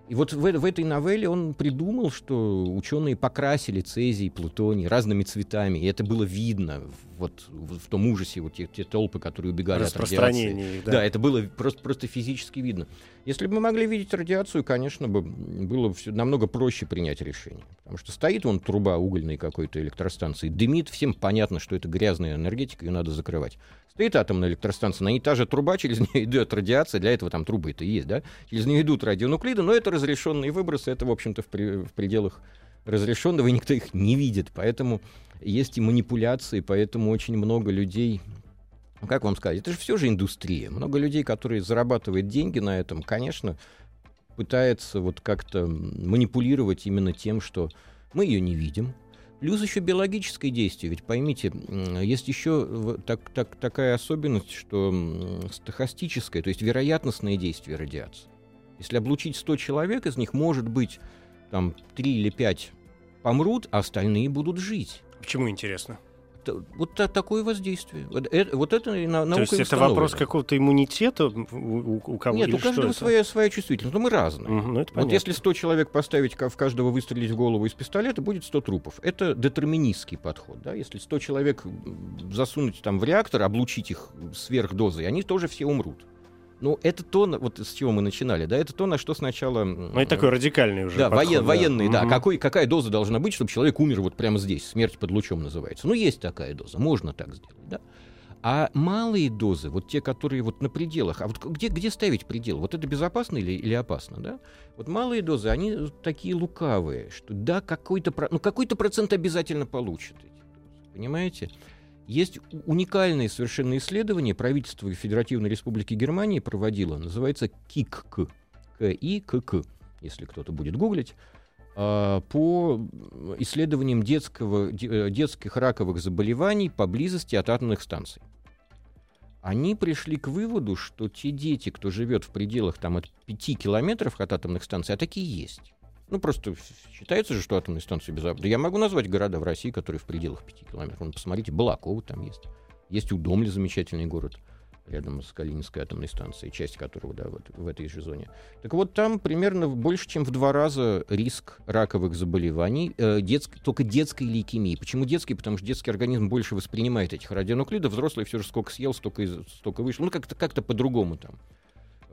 И вот в, в этой новелле он придумал, что ученые покрасили цезий, плутоний разными цветами, и это было видно вот в, том ужасе, вот те, те толпы, которые убегали от радиации. Их, Да. да. это было просто, просто физически видно. Если бы мы могли видеть радиацию, конечно, бы было всё намного проще принять решение. Потому что стоит вон труба угольной какой-то электростанции, дымит, всем понятно, что это грязная энергетика, ее надо закрывать. Стоит атомная электростанция, на ней та же труба, через нее идет радиация, для этого там трубы это и есть, да? Через нее идут радионуклиды, но это разрешенные выбросы, это, в общем-то, в, при- в пределах разрешенного, и никто их не видит. Поэтому есть и манипуляции, поэтому очень много людей ну, как вам сказать, это же все же индустрия. Много людей, которые зарабатывают деньги на этом, конечно, пытается вот как-то манипулировать именно тем, что мы ее не видим. Плюс еще биологическое действие. Ведь поймите, есть еще так, так, такая особенность, что стохастическое, то есть вероятностное действие радиации. Если облучить 100 человек, из них может быть там 3 или 5 помрут, а остальные будут жить. Почему интересно? Вот та- такое воздействие. Вот это, вот это и на, То наука есть это вопрос какого-то иммунитета у, у- кого Нет, у каждого своя, своя чувствительность, но мы разные. Мгм, ну, Вот если 100 человек поставить, в каждого выстрелить в голову из пистолета, будет 100 трупов. Это детерминистский подход. Да? Если 100 человек засунуть там в реактор, облучить их сверхдозой, они тоже все умрут. Ну, это то, вот с чего мы начинали, да, это то, на что сначала... Ну, это такой радикальный уже да, подход, воен- военный, да. Какой, какая доза должна быть, чтобы человек умер вот прямо здесь? Смерть под лучом называется. Ну, есть такая доза, можно так сделать, да. А малые дозы, вот те, которые вот на пределах, а вот где, где ставить предел? Вот это безопасно или, или опасно, да? Вот малые дозы, они такие лукавые, что да, какой-то, ну, какой-то процент обязательно дозы, Понимаете? Есть у- уникальное совершенно исследование, правительство Федеративной Республики Германии проводило, называется КИКК, КИКК, если кто-то будет гуглить, а, по исследованиям детского, де- э, детских раковых заболеваний поблизости от атомных станций. Они пришли к выводу, что те дети, кто живет в пределах там, от 5 километров от атомных станций, а такие есть. Ну, просто считается же, что атомные станции безопасны. Да я могу назвать города в России, которые в пределах 5 километров. Вон, посмотрите, Балаково там есть. Есть Удомли, замечательный город, рядом с Калининской атомной станцией, часть которого, да, вот в этой же зоне. Так вот, там примерно больше, чем в два раза риск раковых заболеваний, э, детск- только детской лейкемии. Почему детский? Потому что детский организм больше воспринимает этих радионуклидов, взрослый все же сколько съел, столько, столько вышел. Ну, как-то как по-другому там.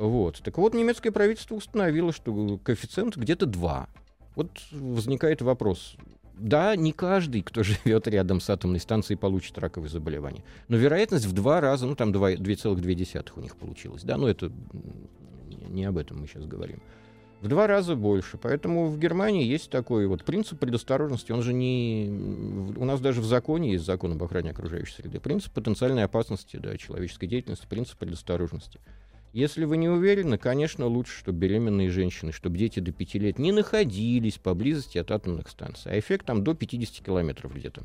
Вот. Так вот, немецкое правительство установило, что коэффициент где-то 2. Вот возникает вопрос. Да, не каждый, кто живет рядом с атомной станцией, получит раковые заболевания. Но вероятность в два раза, ну там два- 2,2 у них получилось. Да, но это м, не об этом мы сейчас говорим. В два раза больше. Поэтому в Германии есть такой вот принцип предосторожности. Он же не... У нас даже в законе есть закон об охране окружающей среды. Принцип потенциальной опасности да, человеческой деятельности, принцип предосторожности. Если вы не уверены, конечно, лучше, чтобы беременные женщины, чтобы дети до 5 лет не находились поблизости от атомных станций. А эффект там до 50 километров где-то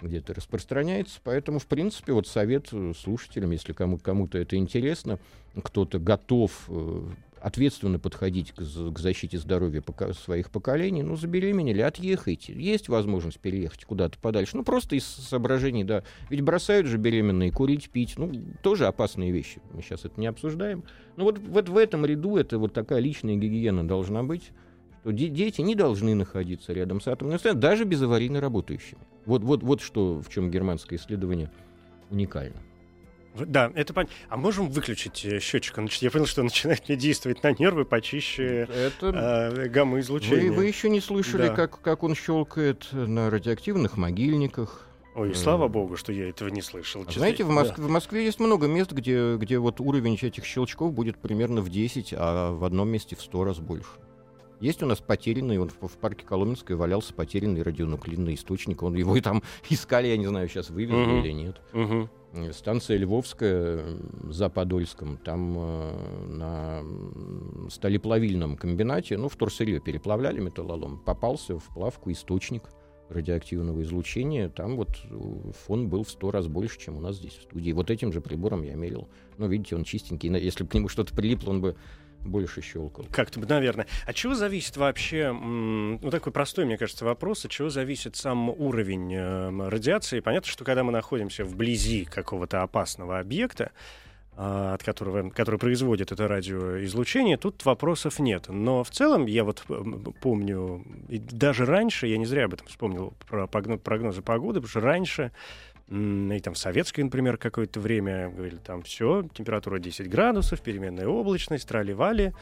где-то распространяется. Поэтому, в принципе, вот совет э, слушателям, если кому- кому-то это интересно, кто-то готов э, ответственно подходить к, к защите здоровья пока, своих поколений, ну, забеременели, отъехайте. Есть возможность переехать куда-то подальше. Ну, просто из соображений, да. Ведь бросают же беременные курить, пить. Ну, тоже опасные вещи. Мы сейчас это не обсуждаем. Ну, вот, вот в этом ряду это вот такая личная гигиена должна быть что дети не должны находиться рядом с атомной станцией, даже без аварийно работающими. Вот, вот, вот что, в чем германское исследование уникально. Да, это понятно. А можем выключить э, счетчик? Я понял, что начинает мне действовать на нервы почище это... э, гамма-излучения. Вы, вы еще не слышали, да. как, как он щелкает на радиоактивных могильниках. Ой, слава богу, что я этого не слышал. А знаете, в, Моск... да. в Москве есть много мест, где, где вот уровень этих щелчков будет примерно в 10, а в одном месте в 100 раз больше. Есть у нас потерянный, он в, в парке Коломенской валялся потерянный радионуклидный источник. Он его и там искали, я не знаю, сейчас вывезли uh-huh. или нет. Uh-huh. Станция Львовская за Подольском, там э, на сталеплавильном комбинате, ну, в вторсырье переплавляли металлолом, попался в плавку источник радиоактивного излучения, там вот э, фон был в сто раз больше, чем у нас здесь в студии. Вот этим же прибором я мерил. Ну, видите, он чистенький. Если бы к нему что-то прилипло, он бы больше щелкал. Как-то, наверное. От чего зависит вообще, ну такой простой, мне кажется, вопрос, от чего зависит сам уровень э, радиации? Понятно, что когда мы находимся вблизи какого-то опасного объекта, э, от которого, который производит это радиоизлучение, тут вопросов нет. Но в целом, я вот помню, и даже раньше, я не зря об этом вспомнил, про прогнозы погоды, потому что раньше и там в советское, например, какое-то время говорили, там все, температура 10 градусов, переменная облачность, трали-вали,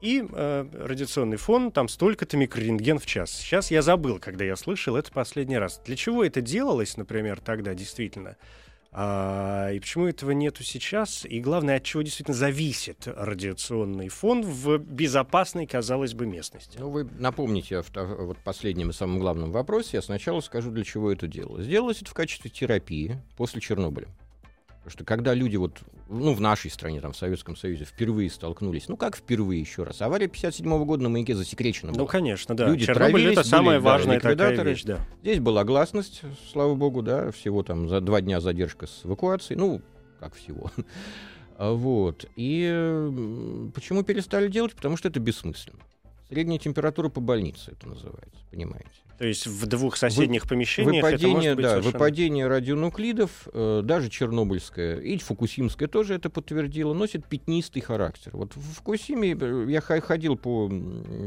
и э, радиационный фон, там столько-то микрорентген в час. Сейчас я забыл, когда я слышал это последний раз. Для чего это делалось, например, тогда действительно? А, и почему этого нету сейчас? И главное, от чего действительно зависит радиационный фон в безопасной, казалось бы, местности? Ну, вы напомните о вот последнем и самом главном вопросе. Я сначала скажу, для чего это делалось. Сделалось это в качестве терапии после Чернобыля. Потому что когда люди вот, ну, в нашей стране, там, в Советском Союзе впервые столкнулись, ну, как впервые еще раз? Авария 57 -го года на маяке засекречена была. Ну, конечно, да. Люди Чернобыль это самая были, важная да, такая вещь, да. Здесь была гласность, слава богу, да, всего там за два дня задержка с эвакуацией, ну, как всего. Вот. И почему перестали делать? Потому что это бессмысленно. Средняя температура по больнице это называется, понимаете? То есть в двух соседних Вы, помещениях выпадение, это может быть да, совершенно... выпадение радионуклидов, э, даже чернобыльское и фукусимское тоже это подтвердило, носит пятнистый характер. Вот в Фукусиме э, я ходил по,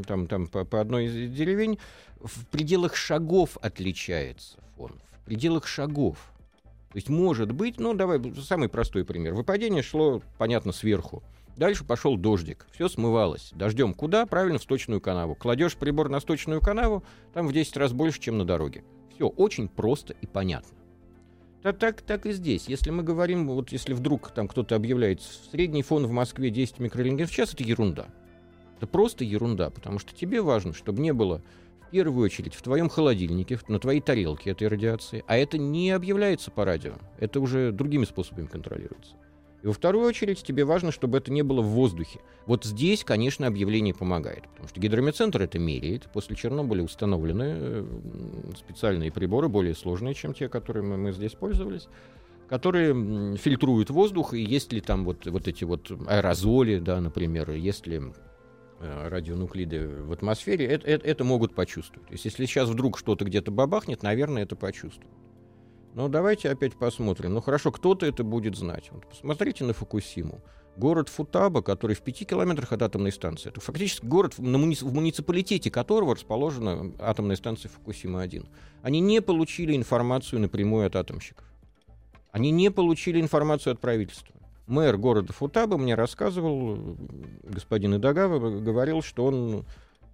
там, там, по, по одной из деревень, в пределах шагов отличается фон. В пределах шагов. То есть может быть, ну давай, самый простой пример. Выпадение шло, понятно, сверху. Дальше пошел дождик. Все смывалось. Дождем куда? Правильно, в сточную канаву. Кладешь прибор на сточную канаву, там в 10 раз больше, чем на дороге. Все очень просто и понятно. Так, так, так и здесь. Если мы говорим, вот если вдруг там кто-то объявляет, средний фон в Москве 10 микрорентген в час, это ерунда. Это просто ерунда, потому что тебе важно, чтобы не было в первую очередь в твоем холодильнике, на твоей тарелке этой радиации, а это не объявляется по радио, это уже другими способами контролируется. И во вторую очередь тебе важно, чтобы это не было в воздухе. Вот здесь, конечно, объявление помогает, потому что гидрометцентр это меряет. После Чернобыля установлены э, специальные приборы, более сложные, чем те, которыми мы здесь пользовались которые фильтруют воздух, и есть ли там вот, вот эти вот аэрозоли, да, например, есть ли э, радионуклиды в атмосфере, это, это, это могут почувствовать. То есть если сейчас вдруг что-то где-то бабахнет, наверное, это почувствуют. Но давайте опять посмотрим. Ну хорошо, кто-то это будет знать. Вот посмотрите на Фукусиму. Город Футаба, который в пяти километрах от атомной станции. Это фактически город, в муниципалитете которого расположена атомная станция Фукусима-1. Они не получили информацию напрямую от атомщиков. Они не получили информацию от правительства. Мэр города Футаба мне рассказывал, господин Идагава говорил, что он,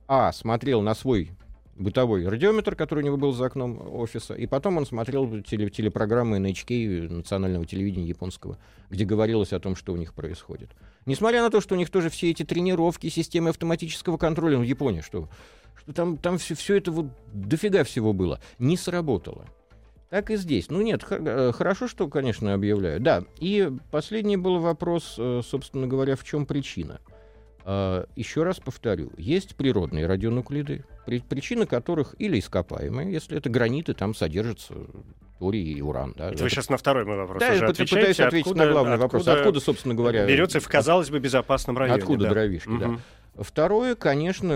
а, смотрел на свой бытовой радиометр, который у него был за окном офиса, и потом он смотрел теле телепрограммы NHK, национального телевидения японского, где говорилось о том, что у них происходит. Несмотря на то, что у них тоже все эти тренировки, системы автоматического контроля ну, в Японии, что, что там, там все, все это вот дофига всего было, не сработало. Так и здесь. Ну нет, э, хорошо, что, конечно, объявляют. Да, и последний был вопрос, э, собственно говоря, в чем причина – еще раз повторю, есть природные радионуклиды, причины которых или ископаемые, если это граниты, там содержатся торий и уран. Да. Это вы сейчас на второй мой вопрос да, уже я отвечаете. пытаюсь ответить откуда, на главный вопрос. Откуда, собственно говоря... Берется в, казалось бы, безопасном районе. Откуда да. дровишки, да. Второе, конечно,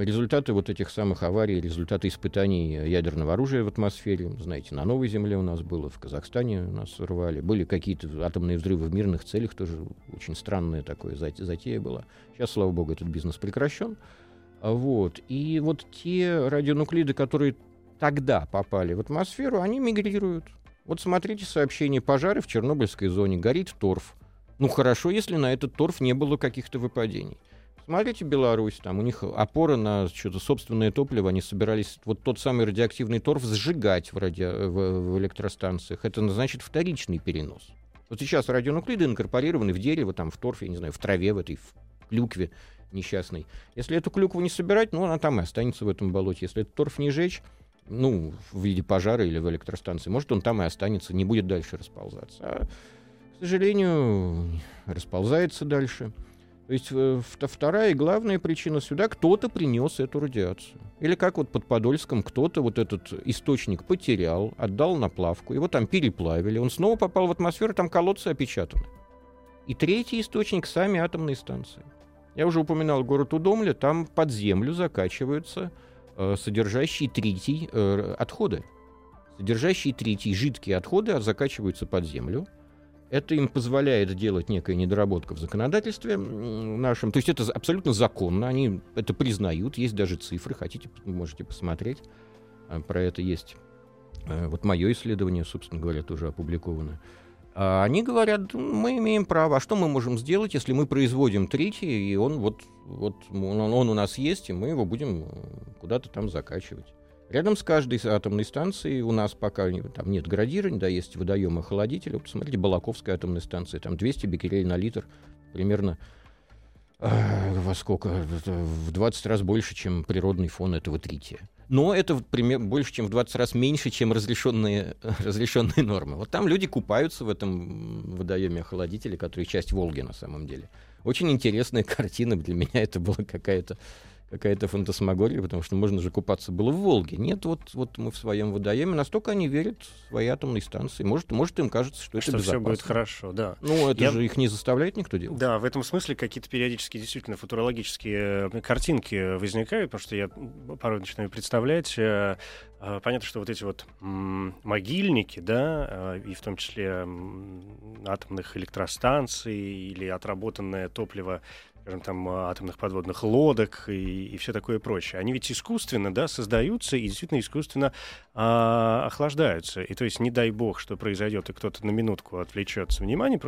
результаты вот этих самых аварий, результаты испытаний ядерного оружия в атмосфере. Знаете, на Новой Земле у нас было, в Казахстане нас рвали. Были какие-то атомные взрывы в мирных целях, тоже очень странная такое зат- затея была. Сейчас, слава богу, этот бизнес прекращен. Вот. И вот те радионуклиды, которые тогда попали в атмосферу, они мигрируют. Вот смотрите сообщение пожары в Чернобыльской зоне, горит торф. Ну хорошо, если на этот торф не было каких-то выпадений. Смотрите Беларусь, там у них опора на что-то собственное топливо, они собирались вот тот самый радиоактивный торф сжигать в, радио, в, в электростанциях. Это значит вторичный перенос. Вот сейчас радионуклиды инкорпорированы в дерево, там, в торфе, я не знаю, в траве, в этой в клюкве несчастной. Если эту клюкву не собирать, ну, она там и останется в этом болоте. Если этот торф не жечь, ну, в виде пожара или в электростанции, может, он там и останется, не будет дальше расползаться. А, к сожалению, расползается дальше. То есть э, вт- вторая и главная причина сюда кто-то принес эту радиацию. Или как вот под Подольском кто-то вот этот источник потерял, отдал на плавку, его там переплавили, он снова попал в атмосферу, там колодцы опечатаны. И третий источник — сами атомные станции. Я уже упоминал город Удомля, там под землю закачиваются э, содержащие тритий э, отходы. Содержащие тритий жидкие отходы а закачиваются под землю. Это им позволяет делать некая недоработка в законодательстве нашем. То есть это абсолютно законно, они это признают, есть даже цифры, хотите, можете посмотреть. А, Про это есть э, вот мое исследование, собственно говоря, тоже опубликовано. А они говорят, мы имеем право, а что мы можем сделать, если мы производим третий, и он вот, вот он, он у нас есть, и мы его будем э, куда-то там закачивать. Рядом с каждой атомной станцией у нас пока там нет градирования, да, есть водоемы холодители. Вот посмотрите, Балаковская атомная станция, там 200 беккерель на литр, примерно э, во сколько? В 20 раз больше, чем природный фон этого трития. Но это пример, больше, чем в 20 раз меньше, чем разрешенные, разрешенные нормы. Вот там люди купаются в этом водоеме охладителя, который часть Волги на самом деле. Очень интересная картина. Для меня это была какая-то какая-то фантасмагория, потому что можно же купаться было в Волге. Нет, вот, вот мы в своем водоеме. Настолько они верят в свои атомные станции. Может, может им кажется, что, это Что все безопасно. будет хорошо, да. Ну, это Я- же их не заставляет никто делать. Да, в этом смысле какие-то периодически действительно футурологические э, картинки возникают, потому что я порой начинаю представлять. э, э, Понятно, что вот эти вот могильники, да, и в том числе атомных электростанций или отработанное топливо скажем, там, э, атомных подводных лодок и, и все такое прочее. Они ведь искусственно, да, создаются и действительно искусственно а, охлаждаются. И то есть, не дай бог, что произойдет, и кто-то на минутку отвлечется внимание,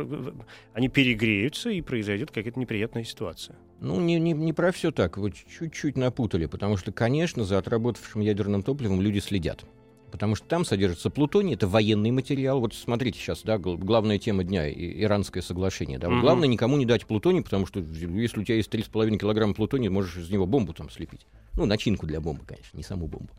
они перегреются, и произойдет какая-то неприятная ситуация. Ну, не, не, не про все так. Вы чуть-чуть напутали, потому что, конечно, за отработавшим ядерным топливом люди следят. Потому что там содержится плутоний, это военный материал. Вот смотрите сейчас, да, гл- главная тема дня и- иранское соглашение. Да, Мгм. главное никому не дать плутоний, потому что если у тебя есть 3,5 килограмма плутония, можешь из него бомбу там слепить. Ну, начинку для бомбы, конечно, не саму бомбу.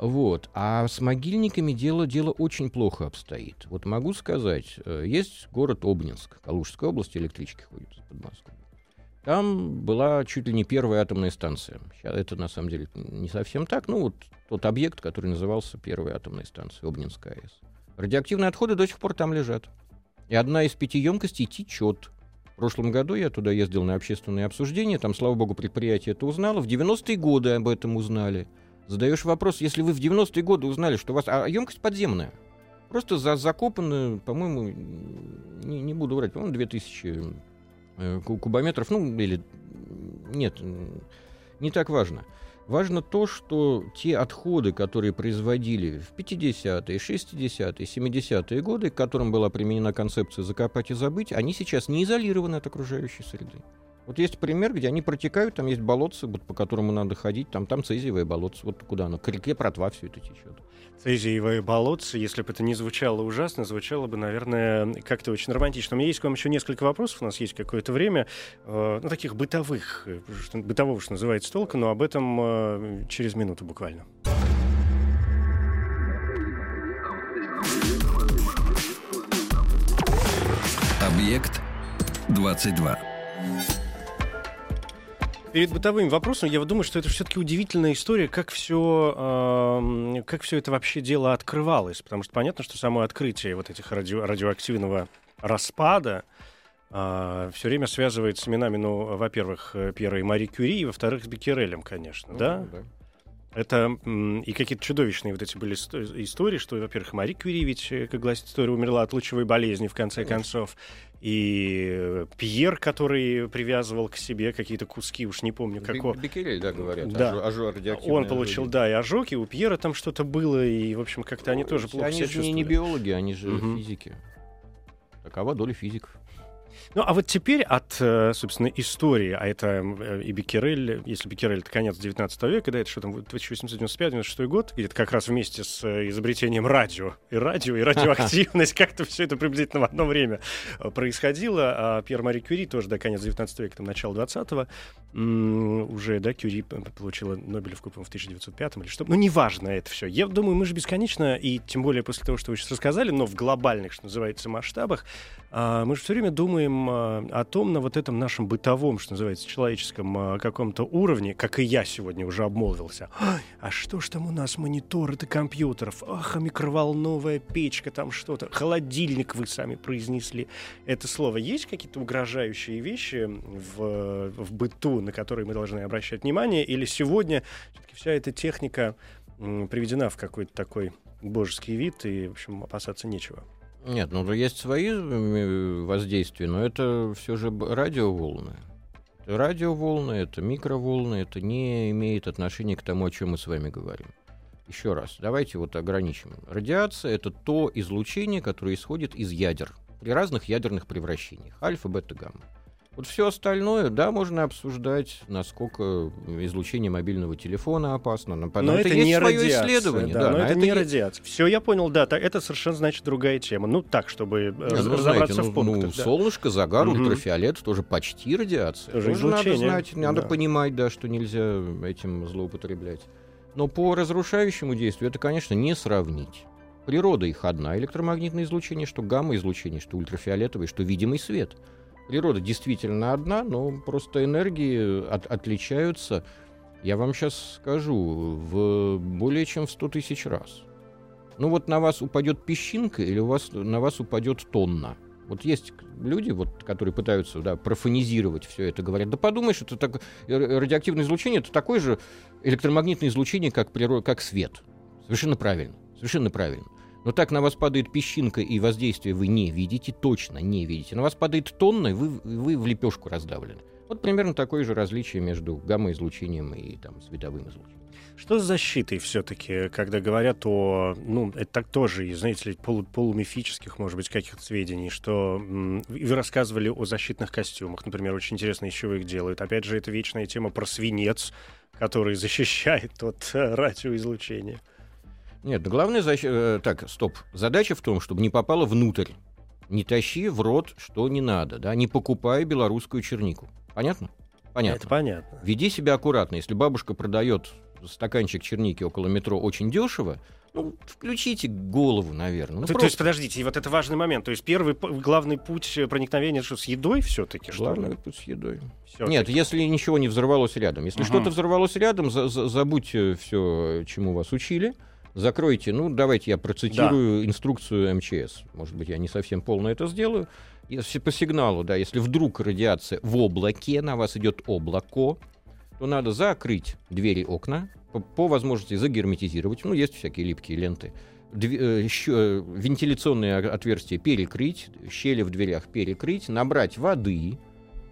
Вот. А с могильниками дело, дело очень плохо обстоит. Вот могу сказать, э, есть город Обнинск, Калужская область, электрички ходят под Москву. Там была чуть ли не первая атомная станция. Сейчас это на самом деле не совсем так. Ну, вот тот объект, который назывался первой атомной станцией, Обнинская АЭС. Радиоактивные отходы до сих пор там лежат. И одна из пяти емкостей течет. В прошлом году я туда ездил на общественные обсуждения. Там, слава богу, предприятие это узнало. В 90-е годы об этом узнали. Задаешь вопрос, если вы в 90-е годы узнали, что у вас... А емкость подземная. Просто за, закопаны, по-моему, не, не буду врать, по-моему, 2000 э, ку- кубометров, ну, или... Нет, не так важно. Важно то, что те отходы, которые производили в 50-е, 60-е, 70-е годы, к которым была применена концепция «закопать и забыть», они сейчас не изолированы от окружающей среды. Вот есть пример, где они протекают, там есть болотце, вот, по которому надо ходить, там, там цезиевое болотце, вот куда оно, к реке Протва все это течет. Цезиевые болотцы, если бы это не звучало ужасно, звучало бы, наверное, как-то очень романтично. У меня есть к вам еще несколько вопросов, у нас есть какое-то время, э, ну, таких бытовых, э, что- бытового, что называется, толка, но об этом э, через минуту буквально. Объект 22. Перед бытовым вопросом я думаю, что это все-таки удивительная история, как все, э, как все это вообще дело открывалось. Потому что понятно, что само открытие вот этих радио, радиоактивного распада э, все время связывает с именами, ну, во-первых, Пьера Мари Кюри, и во-вторых, с Беккерелем, конечно, Ну, да? Это и какие-то чудовищные вот эти были сто- истории, что, во-первых, Мари Кюри, ведь, э, как гласит история, умерла от лучевой болезни, в конце концов. И э, Пьер, который привязывал к себе какие-то куски, уж не помню, какого. Беккерель, да, говорят. Да. ожог- радиоактивные Он получил, ожоги. да, и ожоги, у Пьера там что-то было, и, в общем, как-то они тоже плохо Они себя же не, не чувствовали. биологи, они же Мгм. физики. Такова доля физиков. Ну, а вот теперь от, э, собственно, истории, а это э, и Беккерель, если Беккерель это конец 19 века, да, это что там, 1895-96 год, где-то как раз вместе с э, изобретением радио, и радио, и радиоактивность, как-то все это приблизительно в одно время происходило, а Пьер Мари Кюри тоже до конец 19 века, там, начало 20-го, м, уже, да, Кюри получила Нобелевку, по-моему, в 1905 или что, ну, неважно это все. Я думаю, мы же бесконечно, и тем более после того, что вы сейчас рассказали, но в глобальных, что называется, масштабах, мы же все время думаем а, о том, на вот этом нашем бытовом, что называется, человеческом а, каком-то уровне, как и я сегодня уже обмолвился. «Ай, А что ж там у нас мониторы-то компьютеров? Ах, а микроволновая печка, там что-то. Холодильник вы сами произнесли. Это слово. Есть какие-то угрожающие вещи в, в быту, на которые мы должны обращать внимание? Или сегодня все-таки вся эта техника приведена в какой-то такой божеский вид, и, в общем, опасаться нечего? Нет, ну есть свои э, воздействия, но это все же радиоволны. Радиоволны, это микроволны, это не имеет отношения к тому, о чем мы с вами говорим. Еще раз, давайте вот ограничим. Радиация — это то излучение, которое исходит из ядер при разных ядерных превращениях. Альфа, бета, гамма. Вот все остальное, да, можно обсуждать, насколько излучение мобильного телефона опасно. Но, Но это, есть не радиация, исследование. да, да, но на это, не радиация. Все, я понял, да, это совершенно значит другая тема. Ну так, чтобы э, ну, разобраться знаете, в ну, ну, пунктах. да. солнышко, загар, Мгм. ультрафиолет тоже почти радиация. Тоже Тоже надо знать, надо да. понимать, да, что нельзя этим злоупотреблять. Но по разрушающему действию это, конечно, не сравнить. Природа их одна. Электромагнитное излучение, что гамма-излучение, что ультрафиолетовое, что видимый свет. Природа действительно одна, но просто энергии от- отличаются, я вам сейчас скажу, в более чем в 100 тысяч раз. Ну вот на вас упадет песчинка или у вас, на вас упадет тонна. Вот есть люди, вот, которые пытаются да, профанизировать все это, говорят, да подумаешь, это так, э, радиоактивное излучение это такое же электромагнитное излучение, как, приро- как свет. Совершенно правильно, совершенно правильно. Но так на вас падает песчинка, и воздействие вы не видите, точно не видите. На вас падает тонна, и вы, вы в лепешку раздавлены. Вот примерно такое же различие между гамма-излучением и там, световым излучением. Что с защитой все-таки, когда говорят о, ну, это так тоже, знаете ли, полу- полумифических, может быть, каких-то сведений, что вы рассказывали о защитных костюмах, например, очень интересно, из чего их делают. Опять же, это вечная тема про свинец, который защищает от э, радиоизлучения. Нет, главная защита... так, стоп. Задача в том, чтобы не попало внутрь. Не тащи в рот, что не надо, да? Не покупай белорусскую чернику. Понятно? Понятно. Это понятно. Веди себя аккуратно. Если бабушка продает стаканчик черники около метро очень дешево, ну, включите голову, наверное. Ну, то, то есть, подождите, и вот это важный момент. То есть первый главный путь э, проникновения что, с едой все-таки? главное путь с едой. Что Нет, если ничего не взорвалось рядом. Если Мгм. что-то взорвалось рядом, за- за- забудьте все, чему вас учили. Закройте, ну, давайте я процитирую инструкцию МЧС. Может быть, я не совсем полно это сделаю. Если по сигналу, да, если вдруг радиация в облаке, на вас идет облако, то надо закрыть двери, окна, по, по возможности загерметизировать. Ну, есть всякие липкие ленты. Дви- э, щё- э, вентиляционные отверстия перекрыть, щели в дверях перекрыть, набрать воды,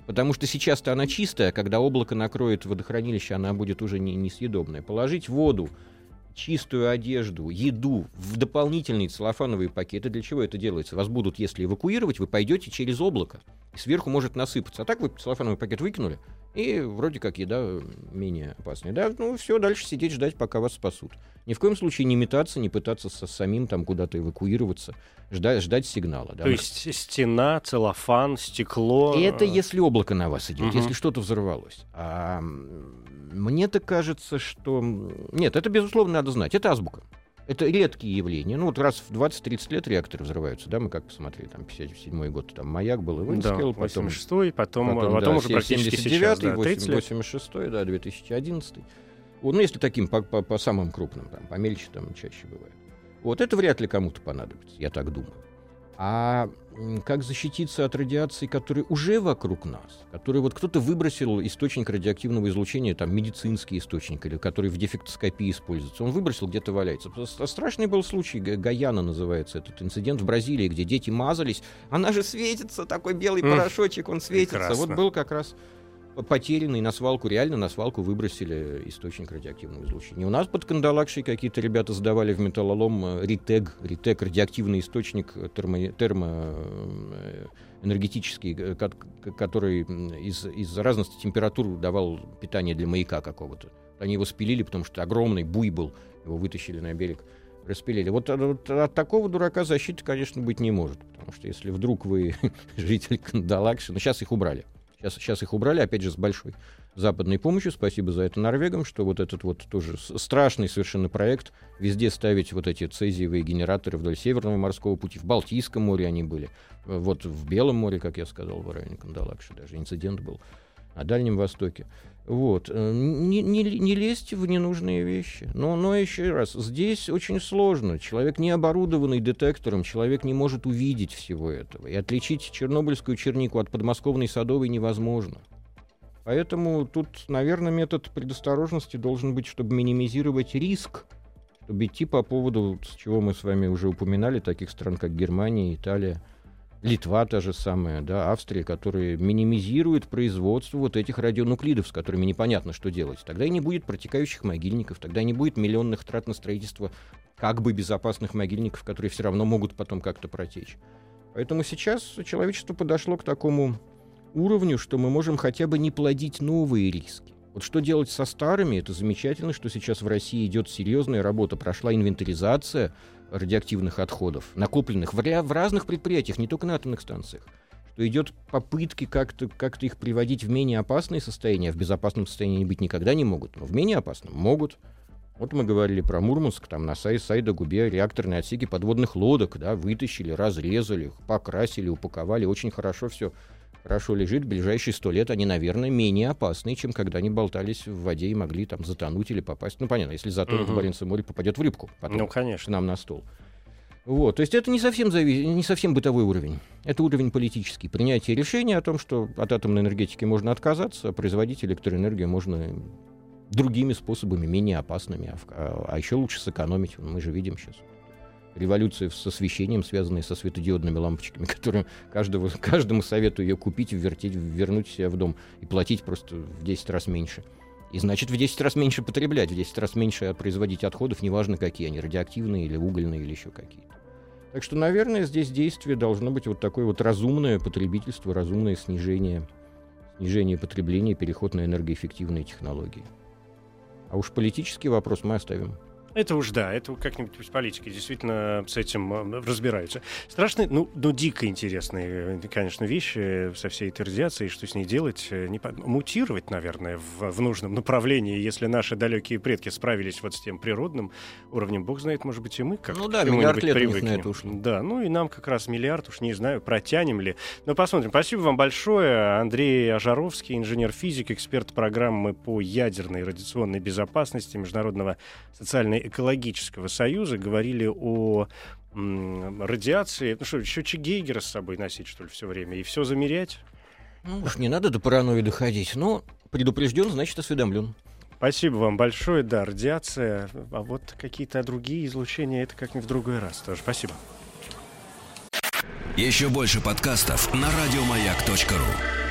потому что сейчас-то она чистая, а когда облако накроет водохранилище, она будет уже не, несъедобная. Положить воду, чистую одежду, еду в дополнительные целлофановые пакеты. Для чего это делается? Вас будут, если эвакуировать, вы пойдете через облако. И сверху может насыпаться. А так вы целлофановый пакет выкинули, и вроде как еда э, менее опасная. Да, ну все, дальше сидеть, ждать, пока вас спасут. Ни в коем случае не метаться, не пытаться со самим там куда-то эвакуироваться, ждать, ждать сигнала. да. То есть стена, целлофан, стекло. Это э, если облако на вас идет, Мгм. если что-то взорвалось. А мне-то кажется, что... Нет, это, безусловно, надо знать. Это азбука. Это редкие явления. Ну, вот раз в 20-30 лет реакторы взрываются, да, мы как посмотрели, там, 57-й год, там, Маяк был, и Винскилл, да, потом... 86-й, потом, потом, потом потом да, уже практически сейчас, да, 86-й, да, 2011 вот, ну, если таким по, по, по самым крупным, там, помельче там чаще бывает. Вот это вряд ли кому-то понадобится, я так думаю. А как защититься от радиации, которая уже вокруг нас, который вот кто-то выбросил источник радиоактивного излучения, там медицинский источник, или который в дефектоскопии используется, он выбросил, где-то валяется. Страшный был случай, Гаяна называется этот инцидент в Бразилии, где дети мазались, она же светится, такой белый порошочек, он светится. Прекрасно. Вот был как раз потерянный на свалку, реально на свалку выбросили источник радиоактивного излучения. У нас под Кандалакшей какие-то ребята сдавали в металлолом э, РИТЭГ, РИТЭГ радиоактивный источник термо, термо э, энергетический, э, который из, из разности температур давал питание для маяка какого-то. Они его спилили, потому что огромный буй был, его вытащили на берег, распилили. Вот, вот от такого дурака защиты, конечно, быть не может, потому что если вдруг вы житель Кандалакши, ну сейчас их убрали, Сейчас, сейчас их убрали, опять же, с большой западной помощью. Спасибо за это норвегам, что вот этот вот тоже страшный совершенно проект везде ставить вот эти цезиевые генераторы вдоль Северного морского пути. В Балтийском море они были. Вот в Белом море, как я сказал, в районе Кандалакши даже инцидент был. На Дальнем Востоке. Вот. Э, не, не, не лезьте в ненужные вещи. Но, но еще раз, здесь очень сложно. Человек не оборудованный детектором, человек не может увидеть всего этого. И отличить чернобыльскую чернику от подмосковной садовой невозможно. Поэтому тут, наверное, метод предосторожности должен быть, чтобы минимизировать риск, чтобы идти по поводу, с чего мы с вами уже упоминали, таких стран, как Германия, Италия – Литва та же самая, да, Австрия, которые минимизируют производство вот этих радионуклидов, с которыми непонятно, что делать. Тогда и не будет протекающих могильников, тогда и не будет миллионных трат на строительство как бы безопасных могильников, которые все равно могут потом как-то протечь. Поэтому сейчас человечество подошло к такому уровню, что мы можем хотя бы не плодить новые риски. Вот что делать со старыми, это замечательно, что сейчас в России идет серьезная работа, прошла инвентаризация радиоактивных отходов, накопленных в, в разных предприятиях, не только на атомных станциях, что идет попытки как-то как их приводить в менее опасное состояние, а в безопасном состоянии быть никогда не могут, но в менее опасном могут. Вот мы говорили про Мурманск, там на Сай Сайда-Губе реакторные отсеки подводных лодок, да, вытащили, разрезали, покрасили, упаковали, очень хорошо все хорошо лежит, в ближайшие сто лет они, наверное, менее опасны, чем когда они болтались в воде и могли там затонуть или попасть. Ну, понятно, если затонут угу. в Баренцевом море, попадет в рыбку потом ну, конечно. к нам на стол. Вот, то есть это не совсем, зави... не совсем бытовой уровень. Это уровень политический. Принятие решения о том, что от атомной энергетики можно отказаться, а производить электроэнергию можно другими способами, менее опасными, а, а еще лучше сэкономить. Мы же видим сейчас революции с освещением, связанные со светодиодными лампочками, которые каждого, каждому советую ее купить, ввертеть, вернуть себя в дом и платить просто в 10 раз меньше. И значит, в 10 раз меньше потреблять, в 10 раз меньше производить отходов, неважно какие они, радиоактивные или угольные или еще какие-то. Так что, наверное, здесь действие должно быть вот такое вот разумное потребительство, разумное снижение, снижение потребления, переход на энергоэффективные технологии. А уж политический вопрос мы оставим это уж да, это как-нибудь пусть политики действительно с этим э, разбираются. Страшные, ну, ну, дико интересные, конечно, вещи со всей этой радиацией, что с ней делать, э, не, мутировать, наверное, в, в нужном направлении, если наши далекие предки справились вот с тем природным уровнем, бог знает, может быть, и мы как Ну да, миллиард лет привыкнем. на это ушло. Да, ну и нам как раз миллиард, уж не знаю, протянем ли. Но посмотрим. Спасибо вам большое. Андрей Ажаровский, инженер-физик, эксперт программы по ядерной радиационной безопасности Международного социального экологического союза говорили о радиации. Ну что, счетчик Гейгера с собой носить, что ли, все время? И все замерять? Ну уж не надо до паранойи доходить. Но предупрежден, значит осведомлен. Спасибо вам большое. Да, радиация. А вот какие-то другие излучения, это как-нибудь в другой раз тоже. Спасибо. Еще больше подкастов на радиомаяк.ру